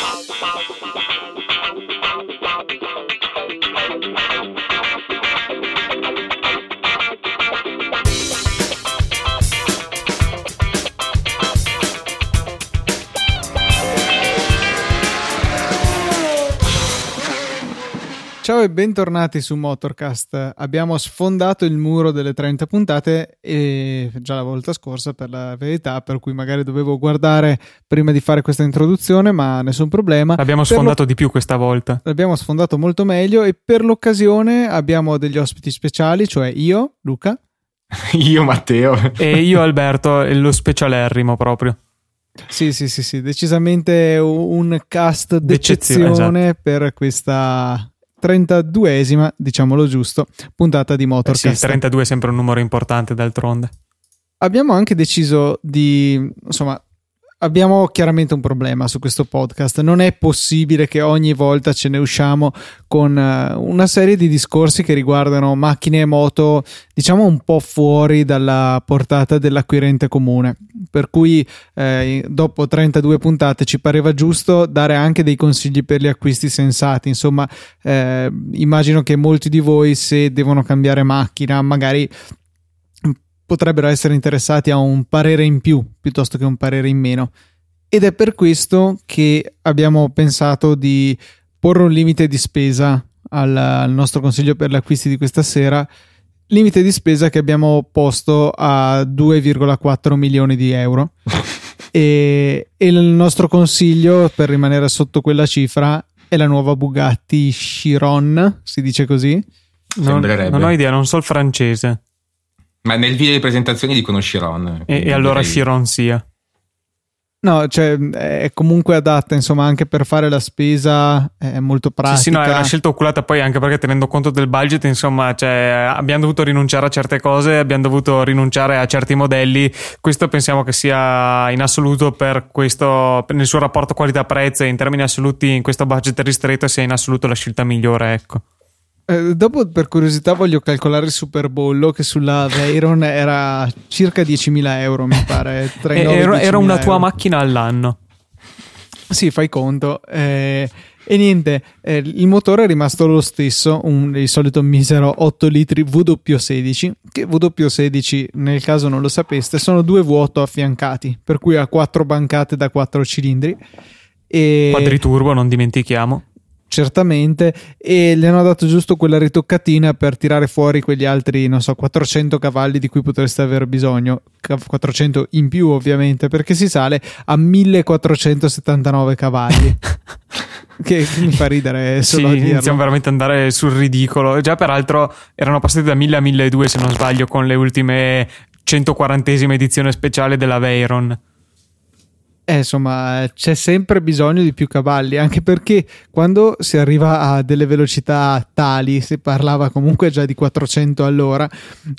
Ciao e bentornati su Motorcast. Abbiamo sfondato il muro delle 30 puntate e già la volta scorsa per la verità, per cui magari dovevo guardare prima di fare questa introduzione, ma nessun problema. L'abbiamo sfondato lo- di più questa volta. L'abbiamo sfondato molto meglio e per l'occasione abbiamo degli ospiti speciali, cioè io, Luca, Io, Matteo. E io, Alberto, è lo specialerrimo proprio. Sì, sì, sì, sì, decisamente un cast D'eccezione, d'eccezione per questa 32esima, diciamolo giusto, puntata di Eh sì, Motorcast. 32 è sempre un numero importante d'altronde. Abbiamo anche deciso di, insomma, abbiamo chiaramente un problema su questo podcast. Non è possibile che ogni volta ce ne usciamo con eh, una serie di discorsi che riguardano macchine e moto, diciamo un po' fuori dalla portata dell'acquirente comune. Per cui eh, dopo 32 puntate ci pareva giusto dare anche dei consigli per gli acquisti sensati. Insomma, eh, immagino che molti di voi se devono cambiare macchina, magari potrebbero essere interessati a un parere in più piuttosto che un parere in meno. Ed è per questo che abbiamo pensato di porre un limite di spesa al, al nostro consiglio per gli acquisti di questa sera. Limite di spesa che abbiamo posto a 2,4 milioni di euro. e, e il nostro consiglio per rimanere sotto quella cifra è la nuova Bugatti Chiron, si dice così. Non, non ho idea, non so il francese. Ma nel video di presentazione dicono Chiron. E, e allora Chiron sia. No, cioè è comunque adatta, insomma, anche per fare la spesa è molto pratica. Sì, sì, no, è una scelta oculata poi anche perché tenendo conto del budget, insomma, cioè, abbiamo dovuto rinunciare a certe cose, abbiamo dovuto rinunciare a certi modelli. Questo pensiamo che sia in assoluto per questo, nel suo rapporto qualità-prezzo e in termini assoluti in questo budget ristretto sia in assoluto la scelta migliore, ecco. Eh, dopo, per curiosità, voglio calcolare il superbollo che sulla Veyron era circa 10.000 euro, mi pare. Tra i E- 9 e Era, era 10.000 una tua euro. macchina all'anno. Sì, fai conto. Eh, e niente, eh, il motore è rimasto lo stesso, un, il solito misero 8 litri W16, che W16, nel caso non lo sapeste, sono due vuoto affiancati, per cui ha quattro bancate da 4 cilindri. E Quadriturbo, non dimentichiamo. Certamente e le hanno dato giusto quella ritoccatina per tirare fuori quegli altri non so 400 cavalli di cui potreste aver bisogno Ca- 400 in più ovviamente perché si sale a 1479 cavalli che mi fa ridere Sì, solo dirlo. iniziamo veramente ad andare sul ridicolo. Già, peraltro, erano passati da 1000 a 1200, se non sbaglio, con le ultime 140esime edizione speciale della Veyron. Eh, insomma, c'è sempre bisogno di più cavalli, anche perché quando si arriva a delle velocità tali, si parlava comunque già di 400 all'ora,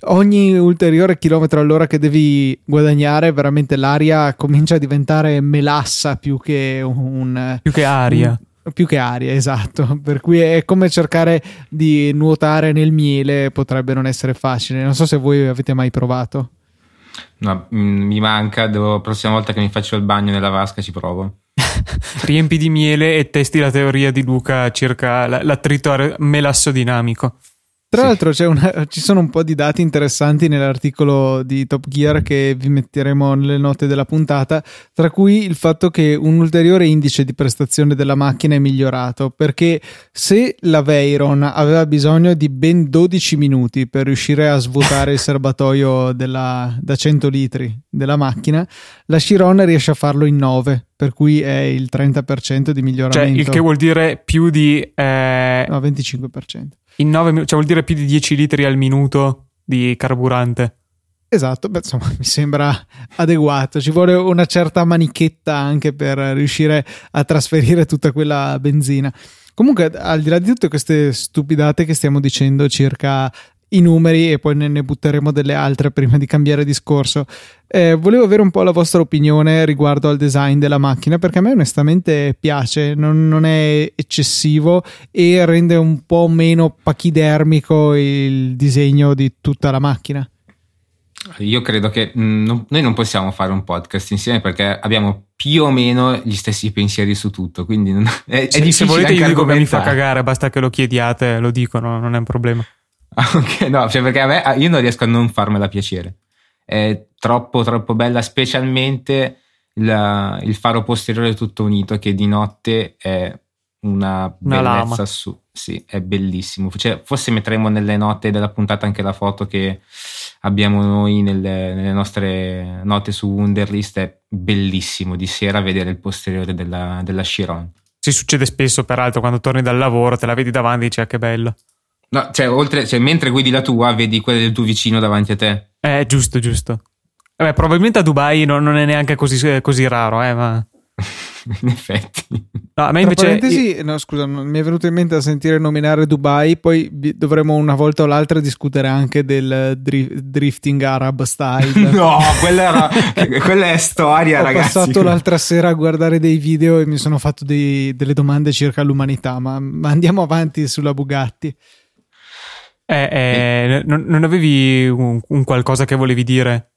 ogni ulteriore chilometro all'ora che devi guadagnare, veramente l'aria comincia a diventare melassa più che un... Più che aria. Più che aria, esatto. Per cui è come cercare di nuotare nel miele, potrebbe non essere facile. Non so se voi avete mai provato. No, mm, mi manca. Devo, la prossima volta che mi faccio il bagno nella vasca ci provo. Riempi di miele e testi la teoria di Luca circa l'attrito melassodinamico. Tra Sì. l'altro c'è una- ci sono un po' di dati interessanti nell'articolo di Top Gear che vi metteremo nelle note della puntata, tra cui il fatto che un ulteriore indice di prestazione della macchina è migliorato, perché se la Veyron aveva bisogno di ben 12 minuti per riuscire a svuotare il serbatoio della- da 100 litri della macchina, la Chiron riesce a farlo in 9, per cui è il 30% di Cioè, miglioramento. il che vuol dire più di. eh, No, 25%. In nove mi- cioè, vuol dire più di 10 litri al minuto di carburante. Esatto, beh, insomma, mi sembra adeguato. Ci vuole una certa manichetta anche per riuscire a trasferire tutta quella benzina. Comunque, al di là di tutte queste stupidate che stiamo dicendo circa i numeri e poi ne, ne butteremo delle altre prima di cambiare discorso. Eh, volevo avere un po' la vostra opinione riguardo al design della macchina perché a me onestamente piace, non, non è eccessivo e rende un po' meno pachidermico il disegno di tutta la macchina. Io credo che mh, mm, non, noi non possiamo fare un podcast insieme perché abbiamo più o meno gli stessi pensieri su tutto. Quindi non, è, se, è se volete, io dico che mi fa cagare, basta che lo chiediate, lo dicono, non è un problema. Ok, no, cioè perché a me, io non riesco a non farmela piacere. È troppo, troppo bella, specialmente il, il faro posteriore tutto unito, che di notte è una bellezza una su. Sì, è bellissimo. Cioè, forse metteremo nelle note della puntata anche la foto che abbiamo noi nelle, nelle nostre note su Wunderlist. È bellissimo di sera vedere il posteriore della, della Chiron. Ci succede spesso, peraltro, quando torni dal lavoro, te la vedi davanti e dici, ah, che bello. No, cioè, oltre, cioè, mentre guidi la tua, vedi quella del tuo vicino davanti a te. Eh, giusto, giusto. Vabbè, probabilmente a Dubai non, non è neanche così, così raro, eh, ma... in effetti. No, a me invece. Parentesi, no, scusa, mi è venuto in mente a sentire nominare Dubai. Poi dovremo una volta o l'altra discutere anche del drifting Arab style. no, quella, era, quella è storia, Ho ragazzi. Ho passato l'altra sera a guardare dei video e mi sono fatto dei, delle domande circa l'umanità. Ma, ma, andiamo avanti sulla Bugatti. Eh, eh, non, non, avevi un, un qualcosa che volevi dire?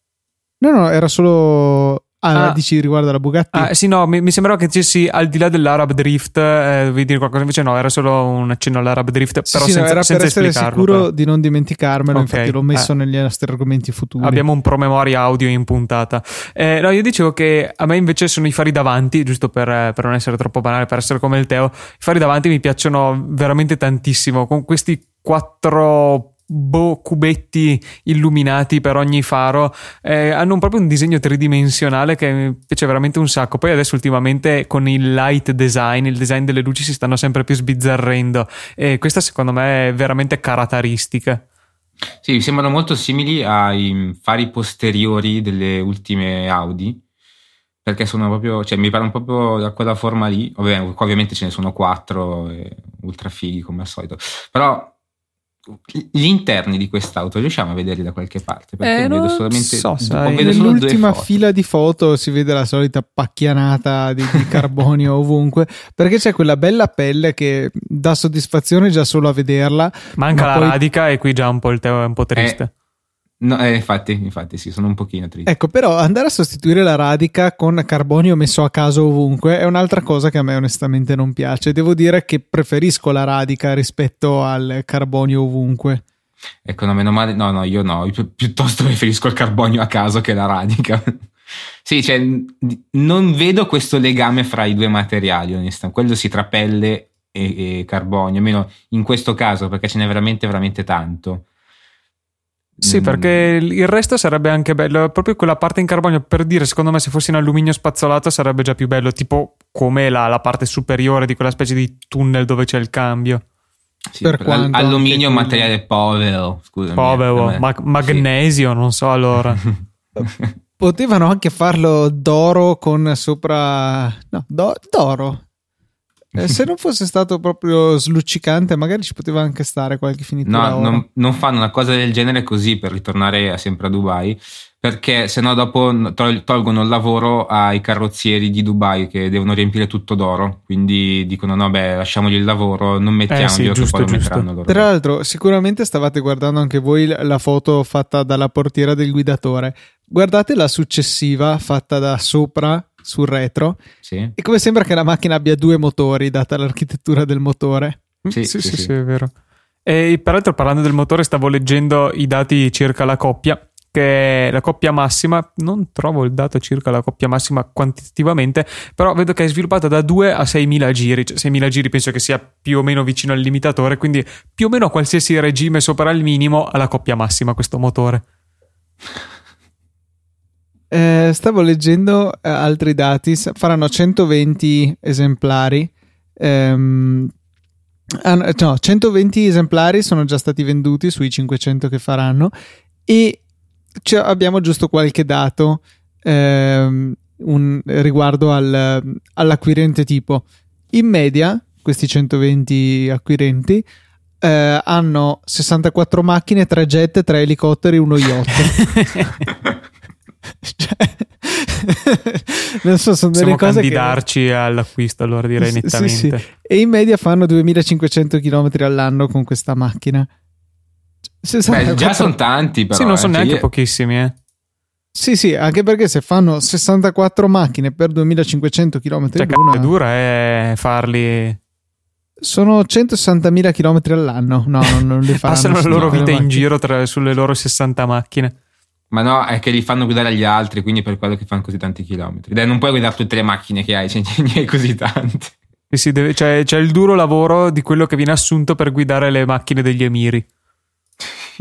No, no, era solo Ah, ah, dici riguardo alla Bugatti? Ah, sì, no, mi, mi sembrava che dicessi al di là dell'Arab Drift, eh, dovevi dire qualcosa, invece no, era solo un accenno all'Arab Drift, sì, però sì, senza, no, era senza per essere sicuro però. di non dimenticarmelo, okay. infatti l'ho messo eh. negli nostri argomenti futuri. Abbiamo un promemoria audio in puntata. Eh, no, io dicevo che a me invece sono i fari davanti, giusto per, per non essere troppo banale, per essere come il Teo, i fari davanti mi piacciono veramente tantissimo, con questi quattro boh, cubetti illuminati per ogni faro. Eh, hanno proprio un disegno tridimensionale che mi piace veramente un sacco. Poi adesso ultimamente con il light design, il design delle luci si stanno sempre più sbizzarrendo e questa secondo me è veramente caratteristica. Sì, sembrano molto simili ai fari posteriori delle ultime Audi perché sono proprio, cioè mi pare proprio da quella forma lì, ovviamente, ovviamente ce ne sono quattro, ultra fighi come al solito, però gli interni di quest'auto riusciamo a vederli da qualche parte? Perché eh, vedo solamente so, sai, vedo nell'ultima fila di foto si vede la solita pacchianata di, di carbonio ovunque perché c'è quella bella pelle che dà soddisfazione già solo a vederla manca la poi... radica e qui già un po' il teo è un po' triste. eh, No, eh, infatti, infatti, sì, sono un pochino triste. Ecco, però andare a sostituire la radica con carbonio messo a caso ovunque è un'altra cosa che a me onestamente non piace. Devo dire che preferisco la radica rispetto al carbonio ovunque. Ecco, no, meno male. No, no, io no. Io pi- piuttosto preferisco il carbonio a caso che la radica. sì, cioè, non vedo questo legame fra i due materiali, onestamente. Quello si tra pelle e, e carbonio, almeno in questo caso, perché ce n'è veramente, veramente tanto. Sì, mm. perché il resto sarebbe anche bello. Proprio quella parte in carbonio, per dire, secondo me, se fosse in alluminio spazzolato sarebbe già più bello, tipo come la, la parte superiore di quella specie di tunnel dove c'è il cambio. Sì, per per alluminio è un materiale povero, scusami. Povero, ma- magnesio, sì. non so allora. Potevano anche farlo d'oro con sopra... No, do- d'oro. Eh, se non fosse stato proprio sluccicante, magari ci poteva anche stare qualche finitura. No, non, non, fanno una cosa del genere così per ritornare sempre a Dubai, perché sennò dopo tolgono il lavoro ai carrozzieri di Dubai che devono riempire tutto d'oro. Quindi dicono: no, beh, lasciamogli il lavoro, non mettiamogli eh sì, giusto, che poi lo metteranno loro. Tra l'altro, sicuramente stavate guardando anche voi la foto fatta dalla portiera del guidatore. Guardate la successiva fatta da sopra sul retro. Sì. E come sembra che la macchina abbia due motori, data l'architettura del motore. Sì, sì, sì, sì, sì è vero. E peraltro, parlando del motore, stavo leggendo i dati circa la coppia. Che è la coppia massima, non trovo il dato circa la coppia massima quantitativamente, però vedo che è sviluppata da 2 a 6.000 giri. Cioè 6.000 giri penso che sia più o meno vicino al limitatore, quindi più o meno a qualsiasi regime sopra il minimo ha la coppia massima questo motore. Eh, stavo leggendo eh, altri dati, faranno 120 esemplari. Ehm, ah, no, 120 esemplari sono già stati venduti sui 500 che faranno e cioè, abbiamo giusto qualche dato ehm, un, riguardo al, all'acquirente tipo. In media, questi 120 acquirenti eh, hanno 64 macchine, 3 jet, 3 elicotteri, uno yacht. cioè, non so, sono delle cose candidarci che... all'acquisto, allora direi nettamente. Sì, sì. E in media fanno 2500 km all'anno con questa macchina. Beh, già sono tanti, però. Sì, non sono eh, neanche io... pochissimi, eh. Sì, sì, anche perché se fanno 64 macchine per 2500 km cioè, l'una, è dura è farli. sono 160.000 km all'anno. No, non, non li faranno. Passano la loro macchine. vita in giro tra- sulle loro 60 macchine. Ma no, è che li fanno guidare agli altri, quindi per quello che fanno così tanti chilometri. Dai, non puoi guidare tutte le macchine che hai, ce ne hai così tante. Si deve- c'è, c'è il duro lavoro di quello che viene assunto per guidare le macchine degli emiri.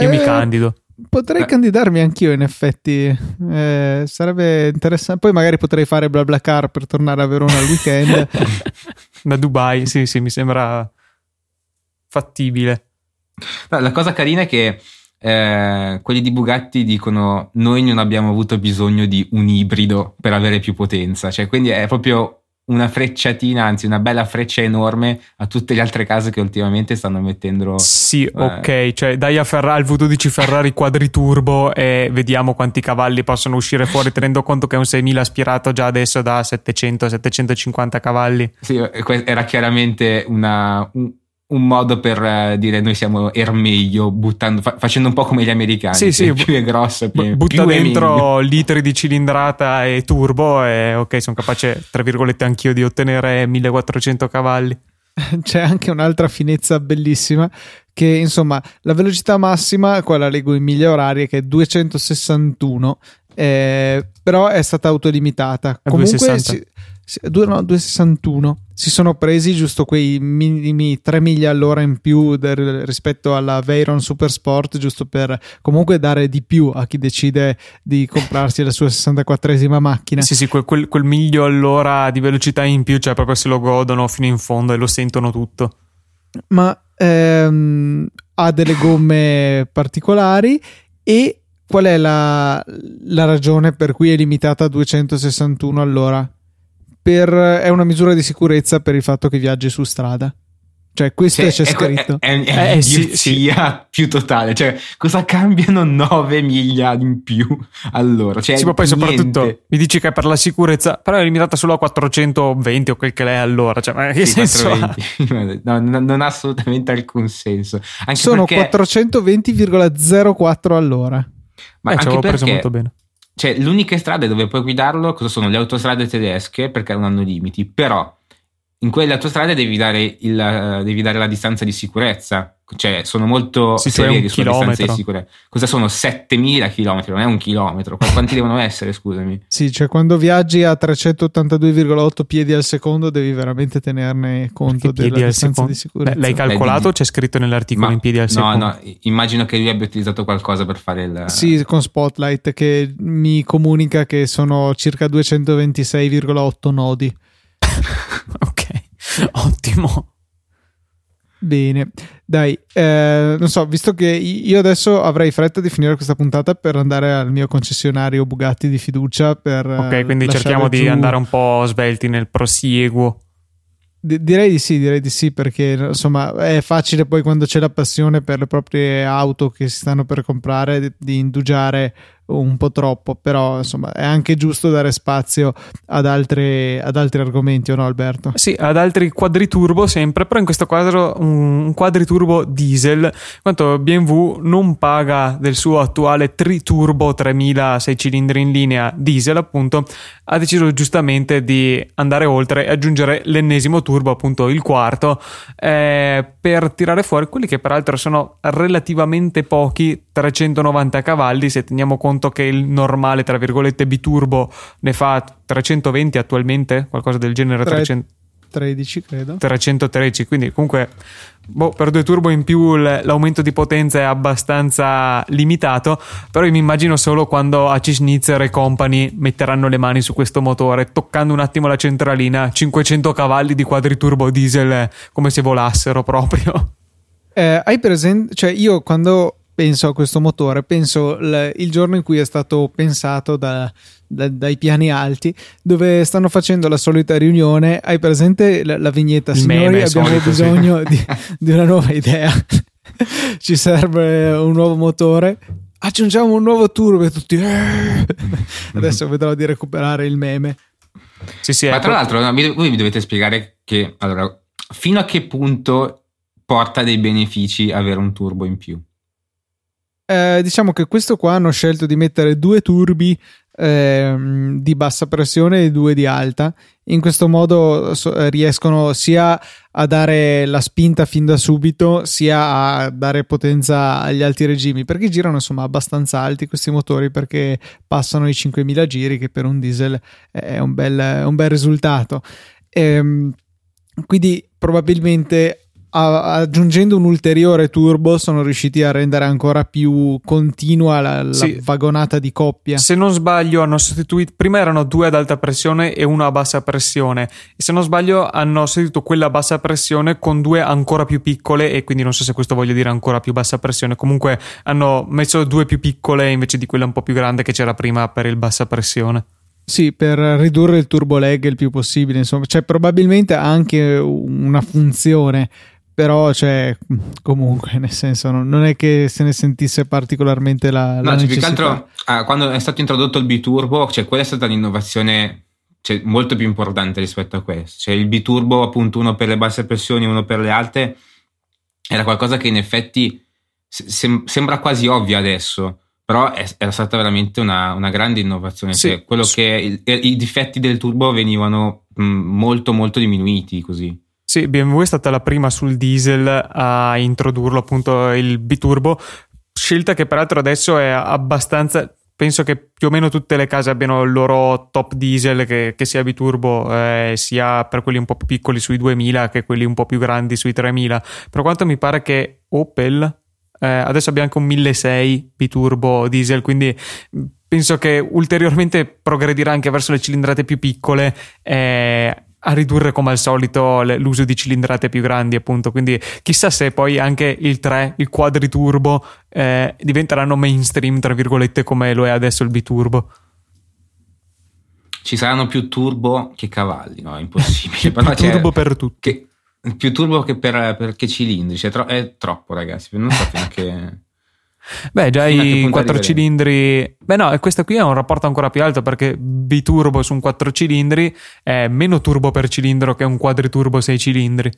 Io mi Eh, candido. Potrei Eh. candidarmi anch'io, in effetti. Eh, sarebbe interessante. Poi magari potrei fare BlaBlaCar per tornare a Verona al weekend. Da Dubai, sì, sì, mi sembra fattibile. No, la cosa carina è che eh, quelli di Bugatti dicono noi non abbiamo avuto bisogno di un ibrido per avere più potenza, cioè quindi è proprio una frecciatina, anzi una bella freccia enorme a tutte le altre case che ultimamente stanno mettendo... Sì, Eh. ok, cioè dai a Ferrari, al V12 Ferrari quadriturbo e vediamo quanti cavalli possono uscire fuori tenendo conto che è un 6000 aspirato già adesso da 700-750 cavalli. Sì, eh, era chiaramente una- un, un modo per eh, dire noi siamo Ermeglio, buttando, fa- facendo un po' come gli americani. Sì, sì, più è grosso, più, B- butta più dentro litri di cilindrata e turbo e ok, sono capace, tra virgolette, anch'io di ottenere 1400 cavalli. C'è anche un'altra finezza bellissima che insomma la velocità massima, qua la leggo in miglia orarie, che è 261, eh, però è stata autolimitata. Comunque 260. si- si- due- no, 261. Si sono presi giusto quei minimi 3 miglia all'ora in più del- rispetto alla Veyron Super Sport, giusto per comunque dare di più a chi decide di comprarsi la sua 64esima macchina. Sì, sì, quel, quel- quel miglio all'ora di velocità in più, cioè proprio se lo godono fino in fondo e lo sentono tutto. ma ehm, ha delle gomme particolari e qual è la, la ragione per cui è limitata a 261 all'ora? Per, è una misura di sicurezza per il fatto che viaggi su strada. Cioè, questo Cioè, c'è è, scritto. È, è, è Eh, sì, un'idiozia più totale. Cioè, cosa cambiano 9 miglia in più all'ora? Cioè, sì, ma poi niente. soprattutto mi dici che è per la sicurezza, però è limitata solo a 420 o quel che l'è allora. Cioè, ma che Sì, senso ha? 420. No, no, non ha assolutamente alcun senso. Anche Sono perché, 420,04 all'ora. ma eh, ci anche avevo preso perché, molto bene. Cioè, le uniche strade dove puoi guidarlo cosa sono? Le autostrade tedesche perché non hanno limiti, però in quelle autostrade devi dare, il, devi dare la distanza di sicurezza, cioè sono molto Sì, severi sulla distanza di sicurezza. Cosa sono? 7000 km, non è un chilometro. Qu- Quanti devono essere, scusami? Sì, cioè quando viaggi a 382,8 piedi al secondo devi veramente tenerne conto Perché piedi della al distanza secondo? di sicurezza. Beh, l'hai calcolato c'è scritto nell'articolo Ma- in piedi al no, secondo? no, immagino che lui abbia utilizzato qualcosa per fare il... Sì, con Spotlight che mi comunica che sono circa 226,8 nodi. Ok, ottimo. Bene, dai, eh, non so, visto che io adesso avrei fretta di finire questa puntata per andare al mio concessionario Bugatti di fiducia per... Ok, eh, quindi cerchiamo di andare un po' svelti nel prosieguo. Di- direi di sì, direi di sì, perché insomma è facile poi quando c'è la passione per le proprie auto che si stanno per comprare di, di indugiare un po' troppo, però insomma è anche giusto dare spazio ad, altre- ad altri argomenti, o no Alberto? Sì, ad altri quadriturbo sempre, però in questo un un quadriturbo diesel, quanto BMW non paga del suo attuale triturbo 3000 6 cilindri in linea diesel, appunto, ha deciso giustamente di andare oltre e aggiungere l'ennesimo turbo, appunto il quarto, eh, per tirare fuori quelli che peraltro sono relativamente pochi, 390 cavalli, se teniamo conto che il normale, tra virgolette, biturbo ne fa 320 attualmente, qualcosa del genere, Tre- 300. 13 credo. 313 quindi comunque boh, per due turbo in più l'aumento di potenza è abbastanza limitato però io mi immagino solo quando AC Schnitzer e company metteranno le mani su questo motore toccando un attimo la centralina 500 cavalli di quadriturbo diesel eh, come se volassero proprio Eh, hai presente, cioè io quando penso a questo motore, penso l- il giorno in cui è stato pensato da- da- dai piani alti, dove stanno facendo la solita riunione. Hai presente la, la vignetta? Il Signori, abbiamo solito, sì." bisogno di, di una nuova idea. Ci serve un nuovo motore. Aggiungiamo un nuovo turbo e tutti. "Eh". Adesso vedrò di recuperare il meme. sì sì Ma tra l'altro, no, voi mi dovete spiegare che allora, fino a che punto porta dei benefici avere un turbo in più. Eh, diciamo che questo qua hanno scelto di mettere due turbi ehm, di bassa pressione e due di alta. In questo modo so, riescono sia a dare la spinta fin da subito, sia a dare potenza agli alti regimi, perché girano insomma abbastanza alti questi motori perché passano i 5000 giri, che per un diesel è un bel, un bel risultato. Ehm, quindi probabilmente aggiungendo un ulteriore turbo sono riusciti a rendere ancora più continua la, la sì. vagonata di coppia. Se non sbaglio hanno sostituito, prima erano due ad alta pressione e uno a bassa pressione e se non sbaglio hanno sostituito quella a bassa pressione con due ancora più piccole e quindi non so se questo voglia dire ancora più bassa pressione, comunque hanno messo due più piccole invece di quella un po' più grande che c'era prima per il bassa pressione. Sì, per ridurre il turbo lag il più possibile, insomma, c'è probabilmente anche una funzione però cioè comunque nel senso non, non, è che se ne sentisse particolarmente la, no, la cioè, più che altro ah, quando è stato introdotto il biturbo cioè quella è stata l'innovazione cioè, molto più importante rispetto a questo. Cioè il biturbo appunto uno per le basse pressioni uno per le alte era qualcosa che in effetti sem- sembra quasi ovvio adesso però è, era stata veramente una, una grande innovazione. Sì. cioè quello che il, i difetti del turbo venivano mh, molto molto diminuiti così sì, BMW è stata la prima sul diesel a introdurlo appunto il biturbo, scelta che peraltro adesso è abbastanza penso che più o meno tutte le case abbiano il loro top diesel che, che sia biturbo eh, sia per quelli un po' più piccoli sui 2000 che quelli un po' più grandi sui 3000 per quanto mi pare che Opel eh, adesso abbiamo anche un 1600 biturbo diesel quindi penso che ulteriormente progredirà anche verso le cilindrate più piccole eh, a ridurre come al solito l'uso di cilindrate più grandi appunto. Quindi chissà se poi anche il 3 il quadriturbo eh, diventeranno mainstream tra virgolette come lo è adesso il biturbo. Ci saranno più turbo che cavalli no? è impossibile. Più turbo per tutti. che, più turbo che per, per che cilindri. Cioè, tro- è troppo ragazzi. Non so fino a che Beh, già i 4 cilindri. Beh, no, questo qui è un rapporto ancora più alto perché biturbo su un 4 cilindri è meno turbo per cilindro che un quadriturbo 6 cilindri.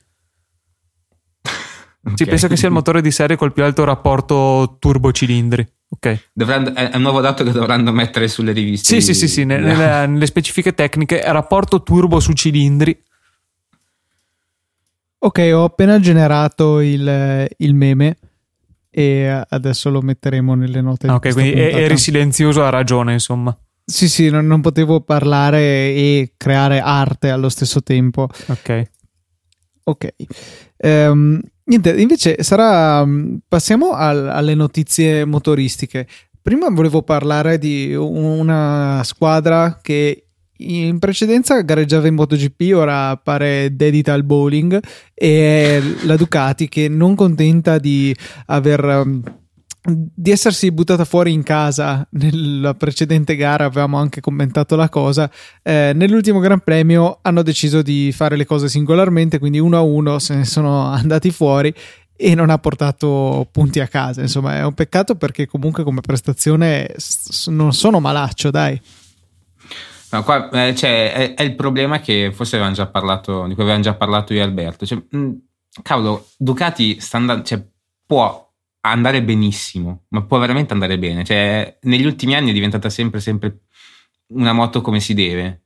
Okay. Sì, penso che sia il motore di serie col più alto rapporto turbo-cilindri. Ok. Dovranno, è un nuovo dato che dovranno mettere sulle riviste. Sì, di... sì, sì, sì. Nelle, nelle, specifiche tecniche, rapporto turbo su cilindri. Ok, ho appena generato il, il meme e adesso lo metteremo nelle note. Ok, quindi puntata. eri silenzioso, ha ragione, insomma. Sì, sì, non, non, potevo parlare e creare arte allo stesso tempo. Ok. Ok. Um, niente, invece sarà. Passiamo al, alle notizie motoristiche. Prima volevo parlare di una squadra che in precedenza gareggiava in MotoGP, ora pare dedita al bowling e la Ducati che non contenta di aver um, di essersi buttata fuori in casa nella precedente gara, avevamo anche commentato la cosa. Eh, nell'ultimo Gran Premio hanno deciso di fare le cose singolarmente, quindi uno a uno se ne sono andati fuori e non ha portato punti a casa. Insomma, è un peccato perché comunque come prestazione non sono malaccio, dai. No, qua eh, cioè, è, è, il problema che forse avevamo già parlato, di cui avevamo già parlato io e Alberto. Cioè, mh, cavolo, Ducati sta andando, cioè, può andare benissimo, ma può veramente andare bene. Cioè, negli ultimi anni è diventata sempre, sempre una moto come si deve.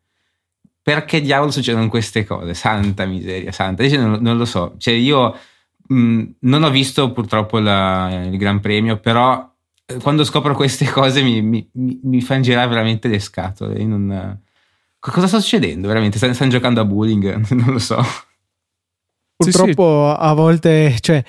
Perché diavolo succedono queste cose? Santa miseria, santa. Io non, non lo so. Cioè, io mh, non ho visto purtroppo la, il Gran Premio, però quando scopro queste cose mi, mi, mi fanno girare veramente le scatole. Non... Cosa sta succedendo veramente? Stanno, stanno giocando a bullying? non lo so. Purtroppo sì, sì. a volte, cioè,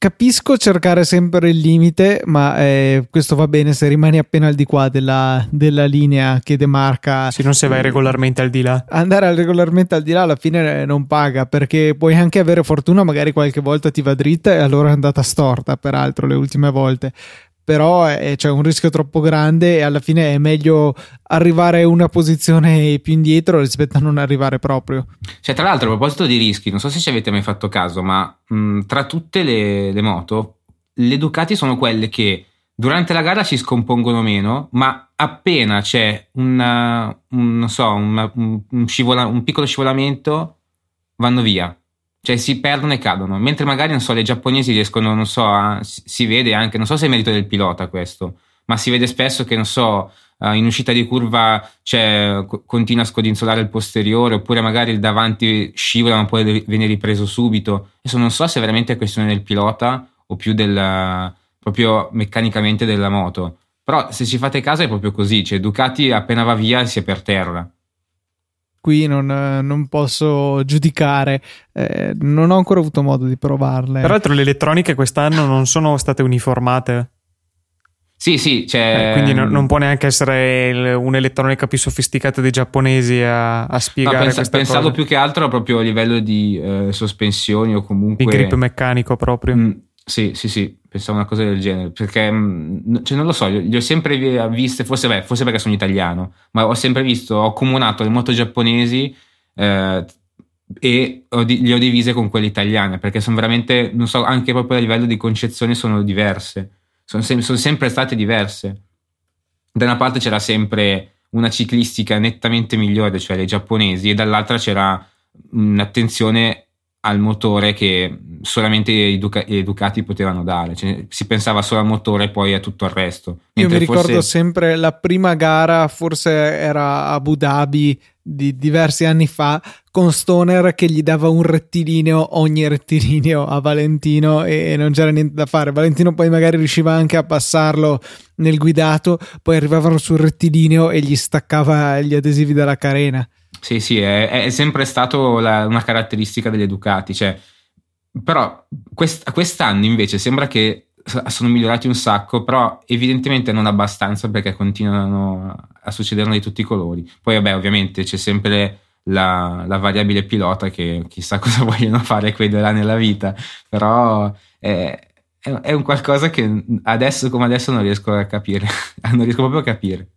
capisco cercare sempre il limite, ma eh, questo va bene se rimani appena al di qua della, della linea che demarca. Se non se vai regolarmente al di là. Andare regolarmente al di là alla fine non paga perché puoi anche avere fortuna, magari qualche volta ti va dritta e allora è andata storta, peraltro, le ultime volte però è, c'è un rischio troppo grande e alla fine è meglio arrivare una posizione più indietro rispetto a non arrivare proprio. Cioè, tra l'altro, a proposito di rischi, non so se ci avete mai fatto caso, ma mh, tra tutte le, le moto, le Ducati sono quelle che durante la gara si scompongono meno, ma appena c'è una, un, so, una, un, un, scivola, un piccolo scivolamento vanno via cioè si perdono e cadono, mentre magari, non so, le giapponesi riescono, non so, a, si vede anche, non so se è merito del pilota questo, ma si vede spesso che, non so, uh, in uscita di curva cioè, continua a scodinzolare il posteriore, oppure magari il davanti scivola ma poi viene ripreso subito. Adesso non so se è veramente questione del pilota o più del, proprio meccanicamente della moto. Però se ci fate caso è proprio così, cioè Ducati appena va via si è per terra. Qui non, non posso giudicare, eh, non ho ancora avuto modo di provarle. Peraltro le elettroniche quest'anno non sono state uniformate. Sì, sì, cioè... eh, quindi non, non, può neanche essere un'elettronica più sofisticata dei giapponesi a, a spiegare no, pensa, pensavo cose. più che altro proprio a livello di eh, sospensioni o comunque... Di grip meccanico proprio. Mm, sì, sì, sì, pensavo una cosa del genere, perché mm, cioè, non lo so, li ho sempre viste, forse, beh, forse perché sono italiano, ma ho sempre visto, ho comunato le moto giapponesi eh, e ho le ho divise con quelle italiane, perché sono veramente, non so, anche proprio a livello di concezione sono diverse sono, sem- sono sempre state diverse. Da una parte c'era sempre una ciclistica nettamente migliore, cioè le giapponesi, e dall'altra c'era un'attenzione al motore che solamente i, Duca- i Ducati potevano dare, cioè, si pensava solo al motore e poi a tutto il resto. Io mi ricordo forse... sempre la prima gara, forse era Abu Dhabi di diversi anni fa, con Stoner che gli dava un rettilineo ogni rettilineo a Valentino e non c'era niente da fare. Valentino poi magari riusciva anche a passarlo nel guidato, poi arrivavano sul rettilineo e gli staccava gli adesivi dalla carena. Sì, sì, è, è sempre stato la, una caratteristica degli Ducati. Cioè, però quest, quest'anno invece sembra che sono migliorati un sacco, però evidentemente non abbastanza perché continuano a succederlo di tutti i colori. Poi, vabbè, ovviamente c'è sempre la, la variabile pilota che chissà cosa vogliono fare due là nella vita, però è, è un qualcosa che adesso come adesso non riesco a capire, non riesco proprio a capire.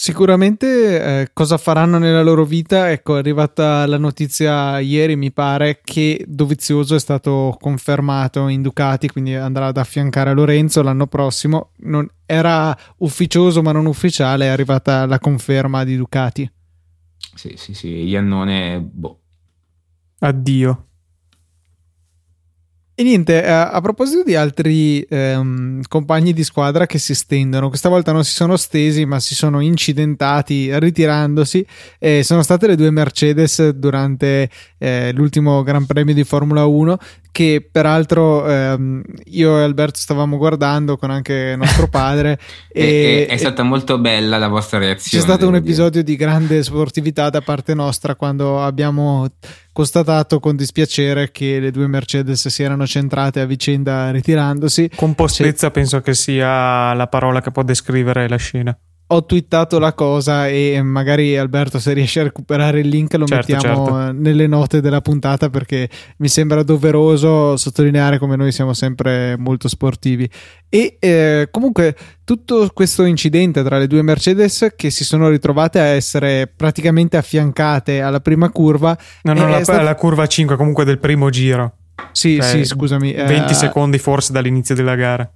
Sicuramente eh, cosa faranno nella loro vita? Ecco, è arrivata la notizia ieri, mi pare, che Dovizioso è stato confermato in Ducati, quindi andrà ad affiancare a Lorenzo l'anno prossimo. Non, era ufficioso ma non ufficiale, è arrivata la conferma di Ducati. Sì, sì, sì, Iannone, boh. Addio. E niente, eh, a proposito di altri ehm, compagni di squadra che si stendono, questa volta non si sono stesi ma si sono incidentati ritirandosi. Eh, sono state le due Mercedes durante eh, l'ultimo Gran Premio di Formula 1 che peraltro ehm, io e Alberto stavamo guardando con anche nostro padre e, è, è stata molto bella la vostra reazione. C'è stato un episodio dire. di grande sportività da parte nostra quando abbiamo constatato con dispiacere che le due Mercedes si erano centrate a vicenda ritirandosi. Compostezza C'è... penso che sia la parola che può descrivere la scena ho twittato la cosa e magari Alberto se riesce a recuperare il link lo certo, mettiamo certo. nelle note della puntata perché mi sembra doveroso sottolineare come noi siamo sempre molto sportivi. E eh, comunque tutto questo incidente tra le due Mercedes che si sono ritrovate a essere praticamente affiancate alla prima curva no no la, stato... la curva 5 comunque del primo giro. Sì cioè, sì scusami 20 eh, secondi forse dall'inizio della gara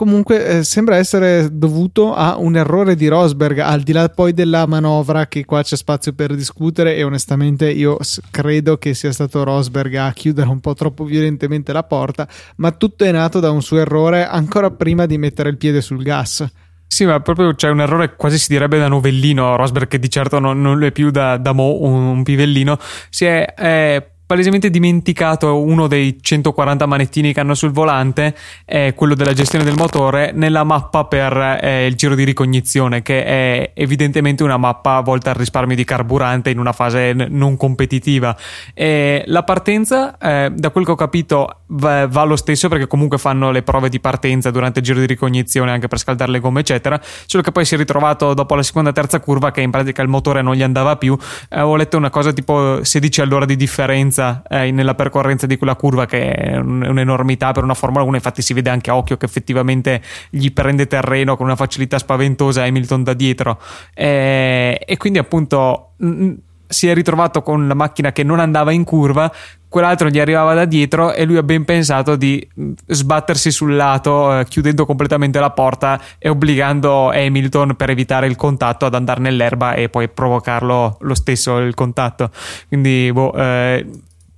comunque eh, sembra essere dovuto a un errore di Rosberg, al di là poi della manovra che qua c'è spazio per discutere e onestamente io credo che sia stato Rosberg a chiudere un po' troppo violentemente la porta, ma tutto è nato da un suo errore ancora prima di mettere il piede sul gas. Sì, ma proprio c'è un errore quasi si direbbe da novellino. Rosberg, che di certo non, non è più da, da mo, un, un pivellino, si è, è palesemente dimenticato uno dei 140 manettini che hanno sul volante, è quello della gestione del motore, nella mappa per eh, il giro di ricognizione, che è evidentemente una mappa volta al risparmio di carburante in una fase n- non competitiva. E la partenza, eh, da quel che ho capito, va, va, lo stesso perché comunque fanno le prove di partenza durante il giro di ricognizione anche per scaldare le gomme, eccetera. Solo che poi si è ritrovato dopo la seconda e terza curva che in pratica il motore non gli andava più. Eh, ho letto una cosa tipo 16 all'ora di differenza differenza eh, nella percorrenza di quella curva che è un'enormità per una Formula 1 infatti si vede anche a occhio che effettivamente gli prende terreno con una facilità spaventosa Hamilton da dietro eh, e quindi appunto mh, si è ritrovato con la macchina che non andava in curva, quell'altro gli arrivava da dietro e lui ha ben pensato di sbattersi sul lato, eh, chiudendo completamente la porta e obbligando Hamilton per evitare il contatto ad andare nell'erba e poi provocarlo lo stesso il contatto. Quindi, boh, eh,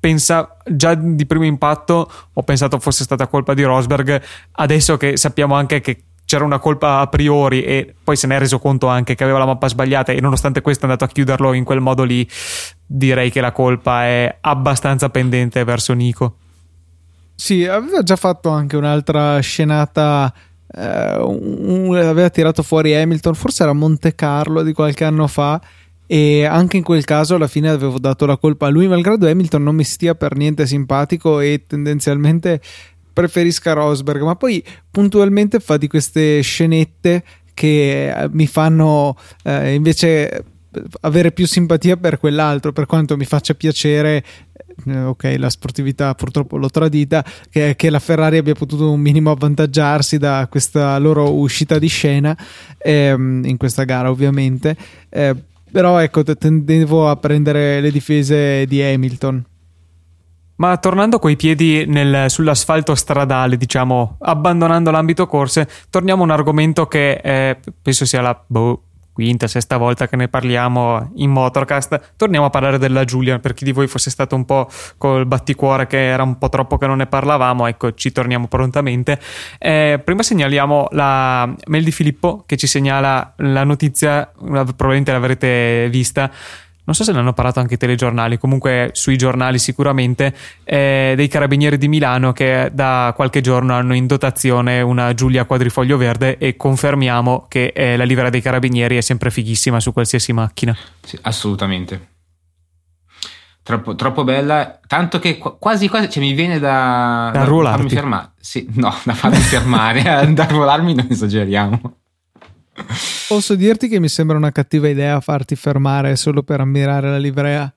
pensa, già di primo impatto ho pensato fosse stata colpa di Rosberg, adesso che sappiamo anche che c'era una colpa a priori e poi se ne è reso conto anche che aveva la mappa sbagliata e nonostante questo è andato a chiuderlo in quel modo lì, direi che la colpa è abbastanza pendente verso Nico. Sì, aveva già fatto anche un'altra scenata. Eh, un, aveva tirato fuori Hamilton, forse era Monte Carlo di qualche anno fa. E anche in quel caso alla fine avevo dato la colpa a lui, malgrado Hamilton non mi stia per niente simpatico e tendenzialmente preferisca Rosberg, ma poi puntualmente fa di queste scenette che eh, mi fanno eh, invece avere più simpatia per quell'altro, per quanto mi faccia piacere eh, ok, la sportività purtroppo l'ho tradita, che, che, la Ferrari abbia potuto un minimo avvantaggiarsi da questa loro uscita di scena ehm, in questa gara, ovviamente. Eh, però ecco, tendevo a prendere le difese di Hamilton. Ma tornando coi piedi nel, sull'asfalto stradale, diciamo, abbandonando l'ambito corse, torniamo a un argomento che eh, penso sia la boh, quinta, sesta volta che ne parliamo in Motorcast. Torniamo a parlare della Giulia, per chi di voi fosse stato un po' col batticuore che era un po' troppo che non ne parlavamo, ecco, ci torniamo prontamente. Eh, prima segnaliamo la mail di Filippo che ci segnala la notizia, probabilmente l'avrete vista non so se ne hanno parlato anche i telegiornali, comunque sui giornali sicuramente, eh, dei carabinieri di Milano che da qualche giorno hanno in dotazione una Giulia quadrifoglio verde e confermiamo che eh, la livrea dei carabinieri è sempre fighissima su qualsiasi macchina. Sì, assolutamente. Troppo, troppo, bella, tanto che quasi quasi cioè, mi viene da, da, da farmi fermare. Sì, no, da farmi fermare, da arruolarmi non esageriamo. Posso dirti che mi sembra una cattiva idea farti fermare solo per ammirare la livrea?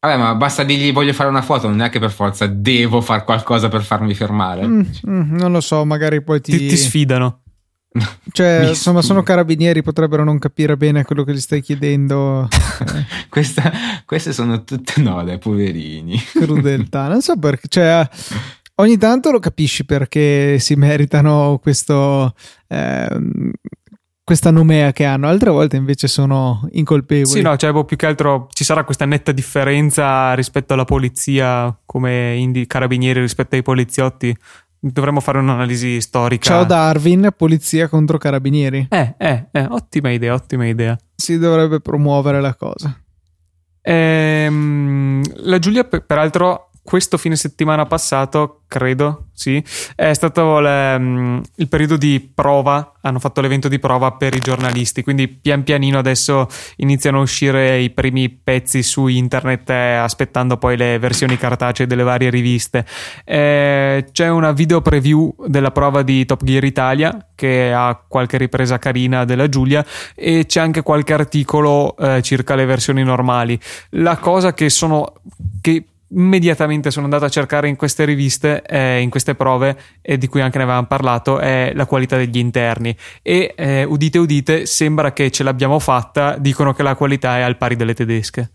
Vabbè, ma basta dirgli voglio fare una foto, non è che per forza devo fare qualcosa per farmi fermare. Mm, mm, non lo so, magari poi ti, ti, ti sfidano. Cioè, Mi insomma, sono carabinieri, potrebbero non capire bene quello che gli stai chiedendo. Questa, queste sono tutte no, dai, poverini. Crudeltà, non so perché, cioè, ogni tanto lo capisci perché si meritano questo, eh, questa nomea che hanno, altre volte invece sono incolpevoli. Sì, no, cioè boh, più che altro ci sarà questa netta differenza rispetto alla polizia come indi- carabinieri rispetto ai poliziotti. Dovremmo fare un'analisi storica. Ciao Darwin, polizia contro carabinieri. Eh, eh, eh, ottima idea, ottima idea. Si dovrebbe promuovere la cosa. Ehm, la Giulia, peraltro, questo fine settimana passato, credo, sì, è stato le, mm, il periodo di prova, hanno fatto l'evento di prova per i giornalisti, quindi pian pianino adesso iniziano a uscire i primi pezzi su internet eh, aspettando poi le versioni cartacee delle varie riviste. Eh, c'è una video preview della prova di Top Gear Italia che ha qualche ripresa carina della Giulia e c'è anche qualche articolo eh, circa le versioni normali. La cosa che sono che immediatamente sono andato a cercare in queste riviste, eh, in queste prove, e di cui anche ne avevamo parlato, è la qualità degli interni. E eh, udite udite, sembra che ce l'abbiamo fatta, dicono che la qualità è al pari delle tedesche.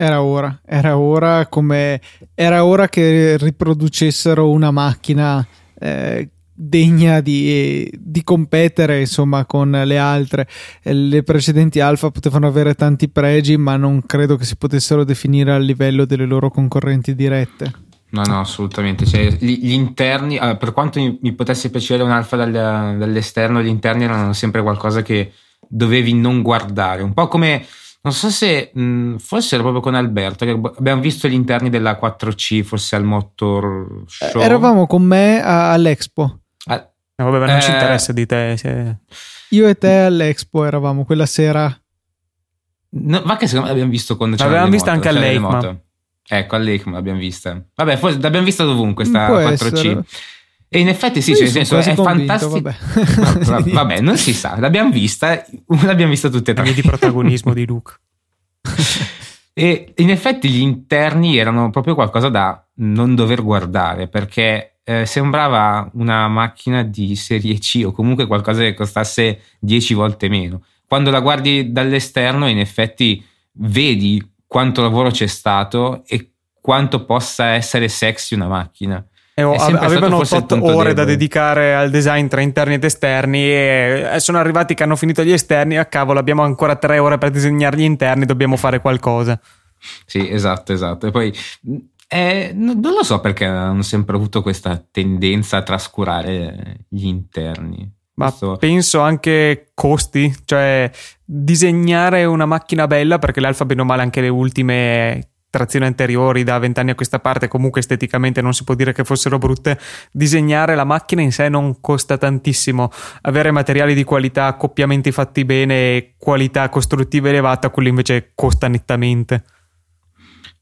Era ora, era ora come era ora che riproducessero una macchina eh, degna di, di, competere insomma con le altre. Le precedenti alfa potevano avere tanti pregi ma non credo che si potessero definire a livello delle loro concorrenti dirette. No no assolutamente. Cioè, gli, gli, interni per quanto mi, mi, potesse piacere un alfa dal, dall'esterno gli interni erano sempre qualcosa che dovevi non guardare. Un po' come non so se mh, forse era proprio con Alberto che abbiamo visto gli interni della 4C forse al Motor Show. Eravamo con me all'Expo No, vabbè, non eh, ci interessa di te. Se... Io e te all'Expo eravamo quella sera. No, ma che secondo me l'abbiamo visto quando c'era L'abbiamo vista anche all'EICMA. Ecco, all'EICMA l'abbiamo vista. Vabbè, forse l'abbiamo vista dovunque sta 4C. Essere. E in effetti sì, cioè, nel senso è fantastico. Vabbè. vabbè. non si sa, l'abbiamo vista, l'abbiamo vista tutte e tre. di protagonismo di Luke. e in effetti gli interni erano proprio qualcosa da non dover guardare perché eh, sembrava una macchina di serie C o comunque qualcosa che costasse 10 volte meno. Quando la guardi dall'esterno, in effetti vedi quanto lavoro c'è stato e quanto possa essere sexy una macchina. Eh, avevano 8 ore debole. da dedicare al design tra interni ed esterni e eh, sono arrivati che hanno finito gli esterni. A ah, cavolo, abbiamo ancora 3 ore per disegnare gli interni, dobbiamo fare qualcosa. Sì, esatto, esatto. E poi eh, non lo so perché hanno sempre avuto questa tendenza a trascurare gli interni. Ma Questo... penso anche costi, cioè disegnare una macchina bella perché l'Alfa bene o male anche le ultime trazioni anteriori da vent'anni a questa parte comunque esteticamente non si può dire che fossero brutte disegnare la macchina in sé non costa tantissimo avere materiali di qualità accoppiamenti fatti bene qualità costruttiva elevata quello invece costa nettamente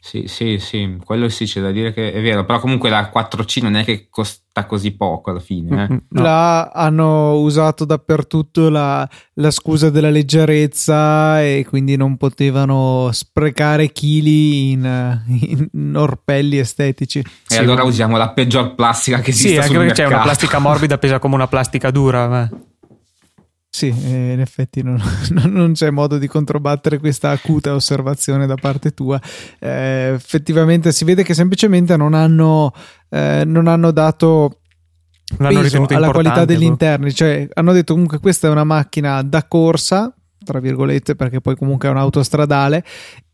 sì, sì, sì, quello sì c'è da dire che è vero, però comunque la 4C non è che costa così poco alla fine. Eh? No. Là hanno usato dappertutto la, la, scusa della leggerezza e quindi non potevano sprecare chili in, in orpelli estetici. E sì, allora usiamo la peggior plastica che esiste. Sì, anche perché c'è una plastica morbida pesa come una plastica dura. Ma... Sì, eh, in effetti non, non, c'è modo di controbattere questa acuta osservazione da parte tua. Eh, effettivamente si vede che semplicemente non hanno, eh, non hanno dato peso alla qualità degli interni, cioè hanno detto comunque questa è una macchina da corsa, tra virgolette, perché poi comunque è un'auto stradale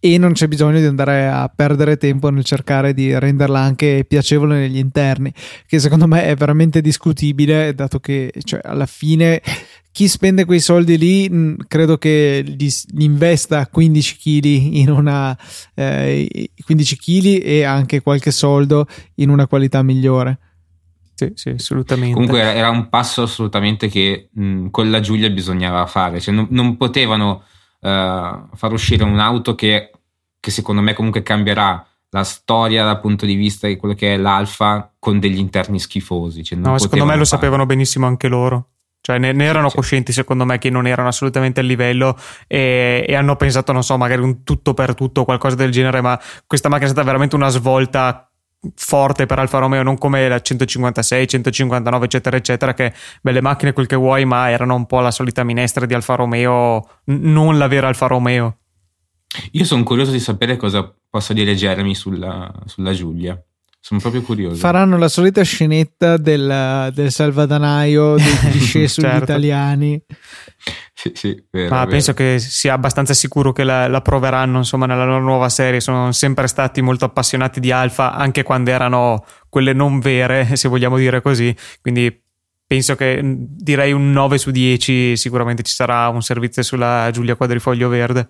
e non c'è bisogno di andare a perdere tempo nel cercare di renderla anche piacevole negli interni, che secondo me è veramente discutibile, dato che cioè, alla fine chi spende quei soldi lì mm, credo che li, li investa 15 kg in una eh, 15 kg e anche qualche soldo in una qualità migliore. Sì, sì, assolutamente. Comunque era un passo assolutamente che mh, mm, con la Giulia bisognava fare, cioè non, non potevano uh, far uscire un'auto che, che secondo me comunque cambierà la storia dal punto di vista di quello che è l'alfa con degli interni schifosi. Cioè no, secondo me lo fare. sapevano benissimo anche loro. Cioè, ne, ne erano sì. coscienti, secondo me, che non erano assolutamente a livello e, e, hanno pensato, non so, magari un tutto per tutto o qualcosa del genere, ma questa macchina è stata veramente una svolta forte per Alfa Romeo, non come la 156, 159, eccetera, eccetera, che belle macchine, quel che vuoi, ma erano un po' la solita minestra di Alfa Romeo, non la vera Alfa Romeo. Io sono curioso di sapere cosa possa dire Jeremy sulla, sulla Giulia. Sono proprio curioso. Faranno la solita scenetta del, del salvadanaio, dei cliché sugli certo. italiani. Sì, sì, vero, Ma vero. penso che sia abbastanza sicuro che la, la, proveranno insomma nella loro nuova serie. Sono sempre stati molto appassionati di Alfa, anche quando erano quelle non vere, se vogliamo dire così. Quindi penso che direi un 9 su 10 sicuramente ci sarà un servizio sulla Giulia Quadrifoglio Verde.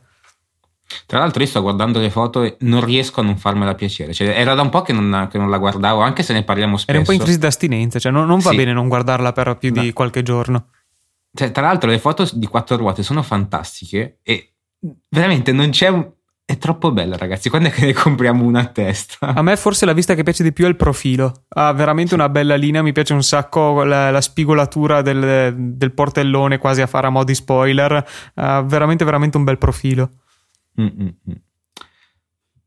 Tra l'altro io sto guardando le foto e non riesco a non farmela piacere. Cioè, era da un po' che non, che non, la guardavo, anche se ne parliamo spesso. Era un po' in crisi d'astinenza, cioè non, non va sì. bene non guardarla per più no. di qualche giorno. Cioè, tra l'altro le foto di quattro ruote sono fantastiche e veramente non c'è un... È troppo bella, ragazzi. Quando è che ne compriamo una a testa? A me forse la vista che piace di più è il profilo. Ha veramente sì. una bella linea. Mi piace un sacco la, la spigolatura del, del, portellone, quasi a fare a mo' di spoiler. Ha veramente, veramente un bel profilo. Mm-mm.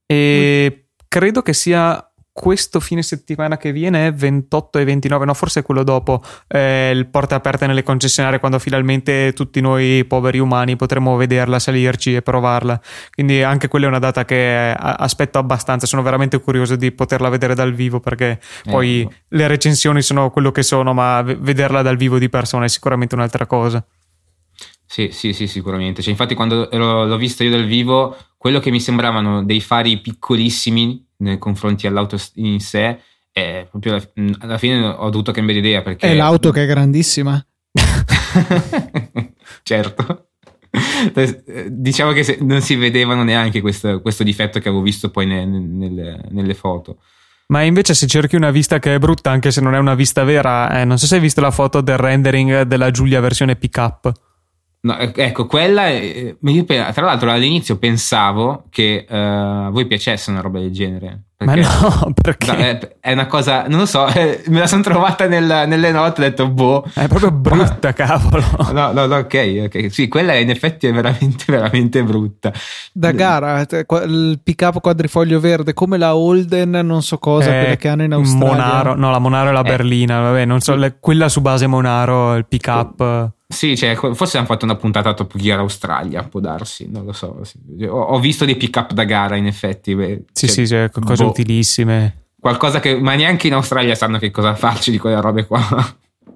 E credo che sia questo fine settimana che viene 28 e 29, no, forse è quello dopo, eh, il porte aperte nelle concessionarie quando finalmente tutti noi poveri umani potremo vederla, salirci e provarla. Quindi anche quella è una data che aspetto abbastanza, sono veramente curioso di poterla vedere dal vivo perché eh, poi ecco. le recensioni sono quello che sono, ma vederla dal vivo di persona è sicuramente un'altra cosa. Sì, sì, sì, sicuramente. Cioè, infatti, quando l'ho, l'ho vista io dal vivo, quello che mi sembravano dei fari piccolissimi nei confronti all'auto in sé, è proprio alla, alla fine ho dovuto cambiare idea perché. È l'auto che è grandissima. certo. Diciamo che non si vedevano neanche questo, questo, difetto che avevo visto poi ne, nelle, nelle foto. Ma invece se cerchi una vista che è brutta, anche se non è una vista vera, eh, non so se hai visto la foto del rendering della Giulia versione pick up. No, ecco, quella. È, io, tra l'altro, all'inizio pensavo che uh, a voi piacesse una roba del genere. Perché, Ma no, perché? È una cosa, non lo so, me la sono trovata nel, nelle note e ho detto, boh. È proprio brutta, cavolo. No, no, no, ok, ok. Sì, quella in effetti è veramente, veramente brutta. Da gara, il pick up quadrifoglio verde, come la Holden, non so cosa, eh, quelle che hanno in Australia. Monaro, no, la Monaro è la eh. berlina, vabbè, non so, le, quella su base Monaro, il pick up. Sì, cioè, forse hanno fatto una puntata Top Gear Australia, può darsi, non lo so. Ho, ho visto dei pick up da gara, in effetti. Beh, sì, cioè, sì, cioè, cose boh, utilissime. Qualcosa che, ma neanche in Australia sanno che cosa farci di quelle robe qua.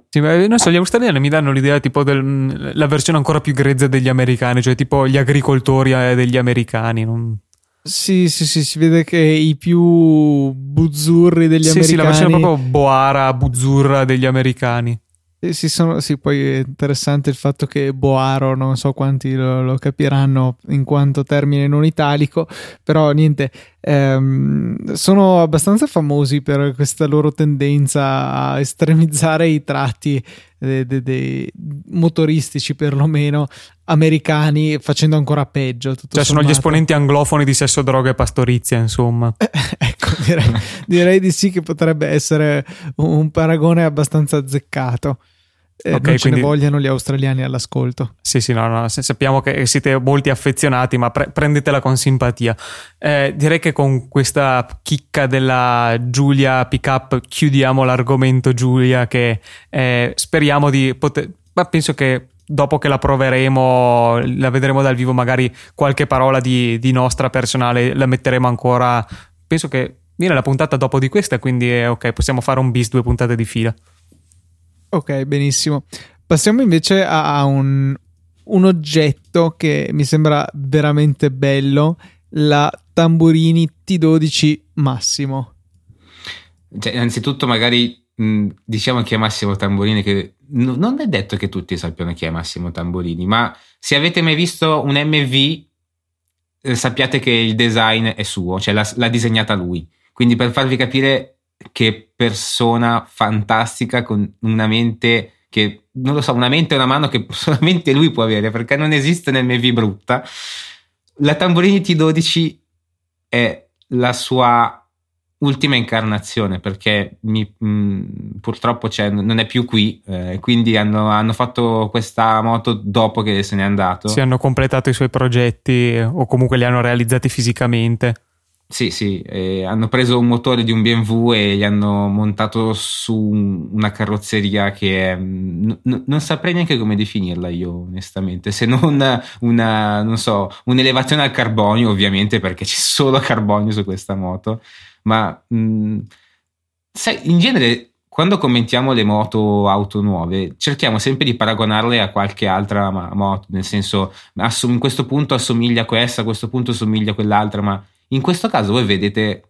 Sì, ma non so, gli australiani mi danno l'idea tipo della versione ancora più grezza degli americani, cioè tipo gli agricoltori eh, degli americani. Non... Sì, sì, sì, si vede che i più buzzurri degli sì, americani. Sì, la versione proprio boara, buzzurra degli americani. Sì, sono, sì, poi è interessante il fatto che Boaro, non so quanti lo, lo capiranno in quanto termine non italico, però niente, ehm, sono abbastanza famosi per questa loro tendenza a estremizzare i tratti dei, dei, dei motoristici perlomeno americani facendo ancora peggio. cioè sommato. sono gli esponenti anglofoni di sesso, droga e pastorizia, insomma. ecco, direi, direi, di sì che potrebbe essere un paragone abbastanza azzeccato. Eh, okay, non ce quindi... ne vogliano gli australiani all'ascolto. Sì, sì, no, no, sappiamo che siete molti affezionati, ma pre- prendetela con simpatia. Eh, direi che con questa chicca della Giulia Pickup chiudiamo l'argomento Giulia che eh, speriamo di poter... Ma penso che dopo che la proveremo, la vedremo dal vivo, magari qualche parola di, di nostra personale la metteremo ancora. Penso che viene la puntata dopo di questa, quindi è ok, possiamo fare un bis due puntate di fila. Ok, benissimo. Passiamo invece a un, un oggetto che mi sembra veramente bello, la Tamburini T12 Massimo. Cioè, innanzitutto magari mh, diciamo chi è Massimo Tamburini che n- non è detto che tutti sappiano chi è Massimo Tamburini, ma se avete mai visto un MV eh, sappiate che il design è suo, cioè l'ha, l'ha disegnata lui. Quindi per farvi capire che persona fantastica con una mente che non lo so, una mente e una mano che solamente lui può avere perché non esiste nel MV brutta. La Tamburini T12 è la sua ultima incarnazione perché mi, mh, mm, purtroppo non è più qui, eh, quindi hanno, hanno, fatto questa moto dopo che se n'è andato. Si hanno completato i suoi progetti o comunque li hanno realizzati fisicamente. Sì, sì, eh, hanno preso un motore di un BMW e gli hanno montato su una carrozzeria che è, n- n- non saprei neanche come definirla io, onestamente, se non una, non so, un'elevazione al carbonio, ovviamente, perché c'è solo carbonio su questa moto, ma mh, sai, in genere quando commentiamo le moto auto nuove, cerchiamo sempre di paragonarle a qualche altra moto, nel senso, in questo punto assomiglia a questa, a questo punto assomiglia a quell'altra, ma in questo caso voi vedete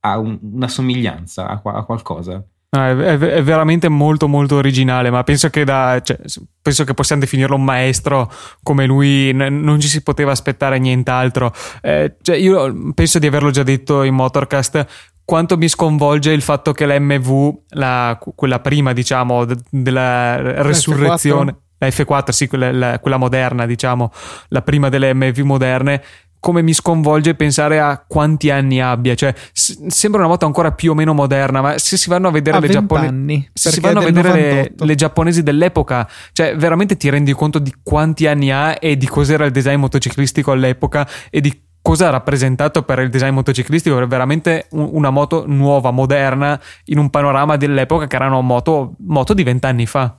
un, una somiglianza a, a qualcosa. No, è, è, veramente molto molto originale, ma penso che, da, cioè, penso che possiamo definirlo un maestro come lui, n- non ci si poteva aspettare nient'altro. Eh, cioè io penso di averlo già detto in Motorcast, quanto mi sconvolge il fatto che l'MV, la, quella prima diciamo de- della resurrezione, la F4, sì, quella, la, quella moderna diciamo, la prima delle MV moderne, come mi sconvolge pensare a quanti anni abbia. Cioè, s- sembra una moto ancora più o meno moderna, ma se si vanno a vedere a le giapponesi. Se si vanno a vedere le, le, giapponesi dell'epoca, cioè, veramente ti rendi conto di quanti anni ha e di cos'era il design motociclistico all'epoca e di cosa ha rappresentato per il design motociclistico. Era veramente un, una moto nuova, moderna, in un panorama dell'epoca che erano moto, moto di vent'anni fa.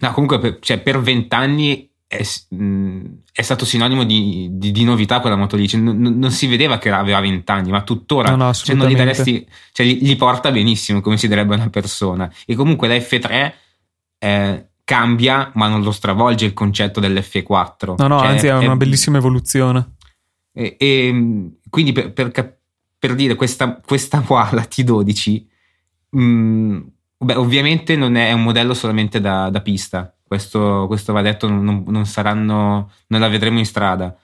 No, comunque, per, cioè, per vent'anni è, è, stato sinonimo di, di, di, novità quella moto lì. Cioè, non, non, si vedeva che aveva 20 anni, ma tuttora no, no, cioè, non gli, daresti, cioè, gli, gli, porta benissimo, come si direbbe una persona. E comunque la F3 eh, cambia, ma non lo stravolge il concetto dell'F4. No, no, cioè, anzi, è una è, bellissima evoluzione. E, e quindi per, per, per, dire questa, questa qua, la T12, mh, beh, ovviamente non è un modello solamente da, da pista questo, questo va detto, non, non, saranno, non la vedremo in strada.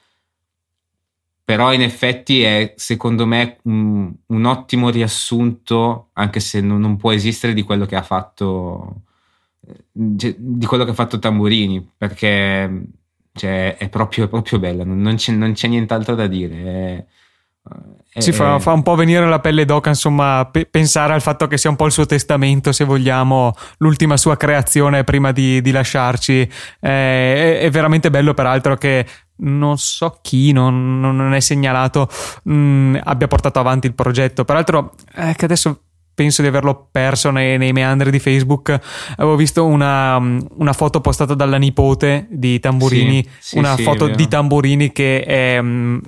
Però in effetti è secondo me un, un ottimo riassunto, anche se non, non, può esistere, di quello che ha fatto eh, di quello che ha fatto Tamburini, perché cioè, è, proprio, è, proprio, bella, non c'è, non c'è nient'altro da dire. È, si fa, fa, un po' venire la pelle d'oca, insomma, pe- pensare al fatto che sia un po' il suo testamento, se vogliamo, l'ultima sua creazione prima di, di lasciarci. Eh, è, è, veramente bello, peraltro, che non so chi, non, non è segnalato, mh, mm, abbia portato avanti il progetto. Peraltro, eh, che adesso penso di averlo perso nei, nei, meandri di Facebook. Avevo visto una, una, foto postata dalla nipote di Tamburini, sì, sì, una sì, foto di Tamburini che è mm,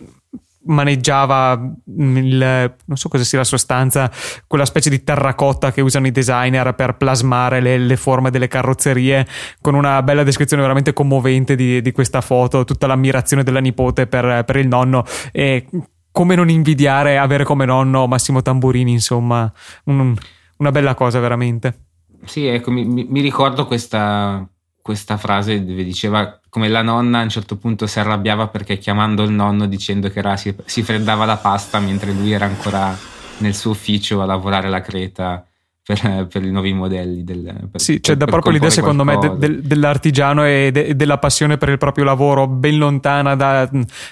maneggiava mm, il, non so cosa sia la sostanza, quella specie di terracotta che usano i designer per plasmare le, le forme delle carrozzerie, con una bella descrizione veramente commovente di, di questa foto, tutta l'ammirazione della nipote per, per il nonno e come non invidiare avere come nonno Massimo Tamburini, insomma, un, una bella cosa veramente. Sì, ecco, mi, mi ricordo questa, questa frase dove diceva come la nonna a un certo punto si arrabbiava perché chiamando il nonno dicendo che era, si, si freddava la pasta mentre lui era ancora nel suo ufficio a lavorare la creta per, per, i nuovi modelli. Del, per, sì, c'è da proprio l'idea, secondo qualcosa. me, de, de, dell'artigiano e de, della passione per il proprio lavoro, ben lontana da,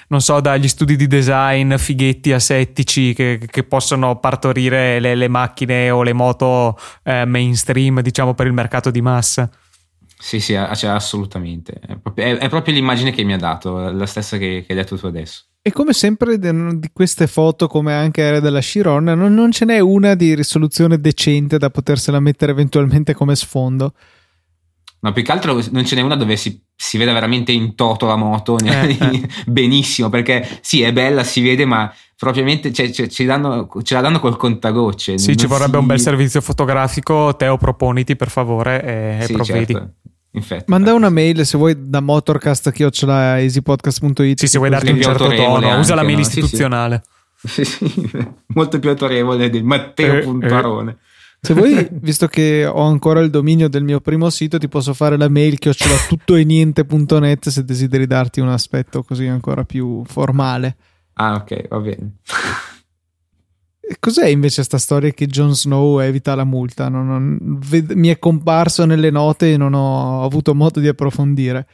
non so, dagli studi di design fighetti asettici che, che possono partorire le, le, macchine o le moto eh, mainstream, diciamo, per il mercato di massa. Sì, sì, cioè, assolutamente. È proprio, è, è proprio, l'immagine che mi ha dato, la stessa che, che hai detto tu adesso. E come sempre di queste foto, come anche era della Chiron, non, non ce n'è una di risoluzione decente da potersela mettere eventualmente come sfondo. No, più che altro non ce n'è una dove si, si vede veramente in toto la moto eh, eh. benissimo, perché sì, è bella, si vede, ma propriamente cioè, cioè, ce, danno, ce, la danno col contagocce. Sì, ci vorrebbe si... un bel servizio fotografico. Teo, proponiti per favore e, sì, provvedi. Certo. Infatti, Manda una mail se vuoi da motorcast.easypodcast.it. Sì, se vuoi darti un certo tono, anche, usa la mail no? istituzionale. Sì, sì. Molto più autorevole di Matteo.arone. Eh, eh. Se vuoi, visto che ho ancora il dominio del mio primo sito, ti posso fare la mail che ho tuttoeniente.net se desideri darti un aspetto così ancora più formale. Ah, ok, va bene. Cos'è invece sta storia che Jon Snow evita la multa? Non, non, ved- mi è comparso nelle note e non ho avuto modo di approfondire.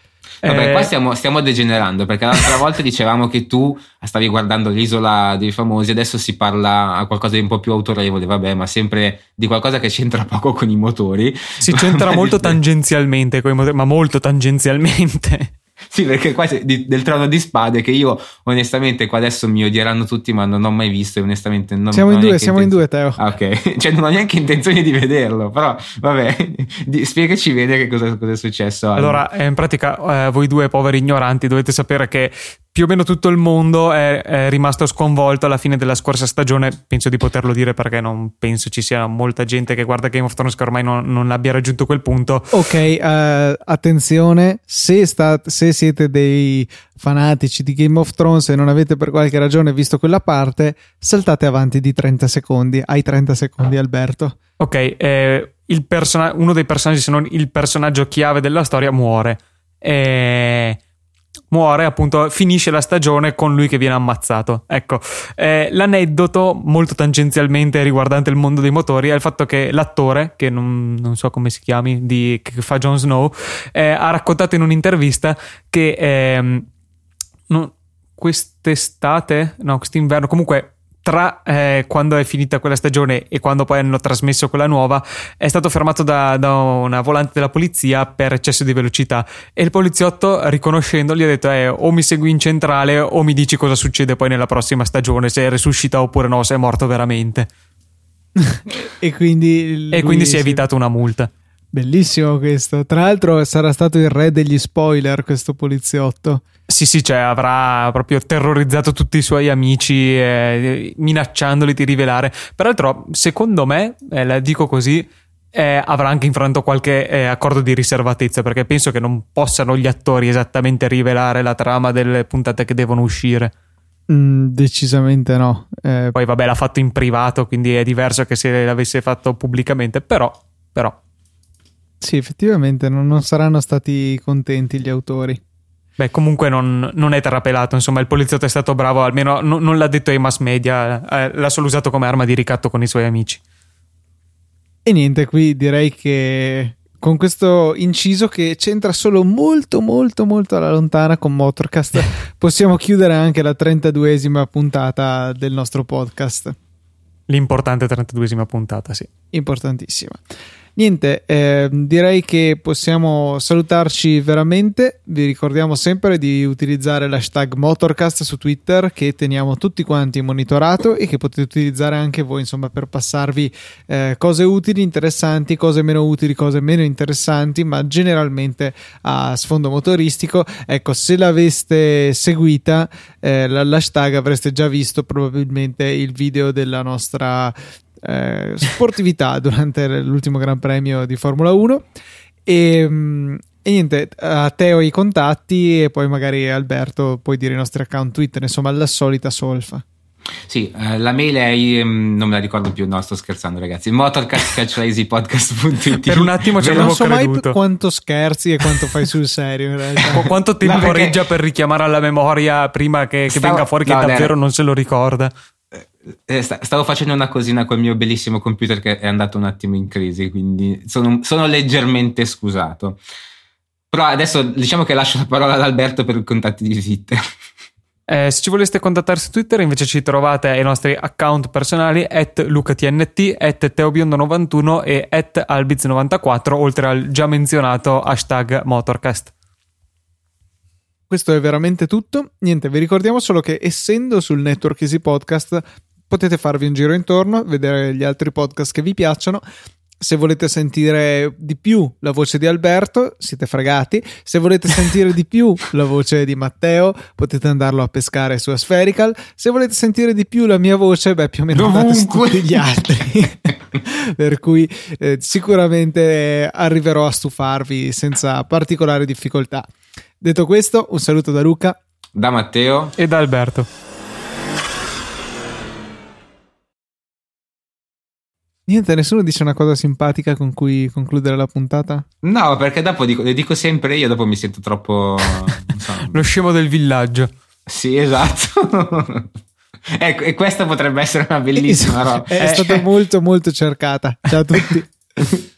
Vabbè, eh... qua stiamo, stiamo, degenerando perché l'altra volta dicevamo che tu stavi guardando l'isola dei famosi, adesso si parla a qualcosa di un po' più autorevole, vabbè, ma sempre di qualcosa che c'entra poco con i motori. Si c'entra molto tangenzialmente con i motori, ma molto tangenzialmente. Sì, perché qua di, del trono di spade che io onestamente qua adesso mi odieranno tutti, ma non ho mai visto e onestamente non Siamo non in due, siamo in due, Teo. Ah, ok, cioè non ho neanche intenzione di vederlo, però vabbè, di, spiegaci bene che cosa, cosa è successo. Allora, in pratica, eh, voi due poveri ignoranti dovete sapere che più o meno tutto il mondo è, è, rimasto sconvolto alla fine della scorsa stagione. Penso di poterlo dire perché non penso ci sia molta gente che guarda Game of Thrones che ormai non, non abbia raggiunto quel punto. Ok, uh, attenzione, se, sta, se, siete dei fanatici di Game of Thrones e non avete per qualche ragione visto quella parte, saltate avanti di 30 secondi. Hai 30 secondi, Alberto. Ok, eh, person- uno dei personaggi, se non il personaggio chiave della storia, muore. Eh muore, appunto, finisce la stagione con lui che viene ammazzato. Ecco, eh, l'aneddoto molto tangenzialmente riguardante il mondo dei motori è il fatto che l'attore, che non, non so come si chiami, di, che fa Jon Snow, eh, ha raccontato in un'intervista che eh, non, quest'estate, no, quest'inverno, comunque tra eh, quando è finita quella stagione e quando poi hanno trasmesso quella nuova, è stato fermato da, da, una volante della polizia per eccesso di velocità e il poliziotto, riconoscendolo, gli ha detto eh, o mi segui in centrale o mi dici cosa succede poi nella prossima stagione, se resuscita oppure no, se è morto veramente. e quindi, e quindi si è evitato una multa. Bellissimo questo. Tra l'altro sarà stato il re degli spoiler questo poliziotto. Sì, sì, cioè avrà proprio terrorizzato tutti i suoi amici, eh, minacciandoli di rivelare. Peraltro, secondo me, eh, la dico così, eh, avrà anche infranto qualche eh, accordo di riservatezza perché penso che non possano gli attori esattamente rivelare la trama delle puntate che devono uscire. Mm, decisamente no. Eh, Poi vabbè l'ha fatto in privato, quindi è diverso che se l'avesse fatto pubblicamente, però... però. Sì, effettivamente non, non saranno stati contenti gli autori. Beh, comunque non, non, è terrapelato, insomma, il poliziotto è stato bravo, almeno non, non l'ha detto ai mass media, eh, l'ha solo usato come arma di ricatto con i suoi amici. E niente, qui direi che con questo inciso che c'entra solo molto molto molto alla lontana con Motorcast possiamo chiudere anche la 32esima puntata del nostro podcast. L'importante 32esima puntata, sì. Importantissima. Niente, eh, direi che possiamo salutarci veramente. Vi ricordiamo sempre di utilizzare l'hashtag Motorcast su Twitter che teniamo tutti quanti monitorato e che potete utilizzare anche voi, insomma, per passarvi eh, cose utili, interessanti, cose meno utili, cose meno interessanti, ma generalmente a sfondo motoristico. Ecco, se l'aveste seguita, eh, l'hashtag avreste già visto probabilmente il video della nostra eh, sportività durante l'ultimo Gran Premio di Formula 1 e, mm, e niente, a Teo i contatti e poi magari Alberto puoi dire i nostri account Twitter, insomma la solita solfa. Sì, eh, la mail è mm, non me la ricordo più, no, sto scherzando, ragazzi. Motorcast.podcast.it Per un attimo ci non avevo so mai creduto. quanto scherzi e quanto fai sul serio in realtà. Qu- Quanto tempo No, perché- reggia per richiamare alla memoria prima che, che Stavo- venga fuori che no, davvero Dere. non se lo ricorda? Eh, sta- Stavo facendo una cosina col mio bellissimo computer che è andato un attimo in crisi, quindi sono, sono leggermente scusato. Però adesso diciamo che lascio la parola ad Alberto per i contatti di Twitter. Eh, se ci voleste contattare su Twitter invece ci trovate ai nostri account personali at lucatnt, at teobiondo91 e at albiz94 oltre al già menzionato hashtag motorcast. Questo è veramente tutto. Niente, vi ricordiamo solo che essendo sul network Easy Podcast potete farvi un giro intorno, vedere gli altri podcast che vi piacciono. Se volete sentire di più la voce di Alberto, siete fregati. Se volete sentire di più la voce di Matteo, potete andarlo a pescare su Aspherical. Se volete sentire di più la mia voce, beh, più o meno andate su Dovunque. tutti gli altri. per cui eh, sicuramente arriverò a stufarvi senza particolari difficoltà. Detto questo, un saluto da Luca. Da Matteo. E da Alberto. Niente, nessuno dice una cosa simpatica con cui concludere la puntata? No, perché dopo dico, le dico sempre io, dopo mi sento troppo... non so. Lo scemo del villaggio. Sì, esatto. ecco, e questa potrebbe essere una bellissima roba. È stata molto molto cercata. Ciao a tutti.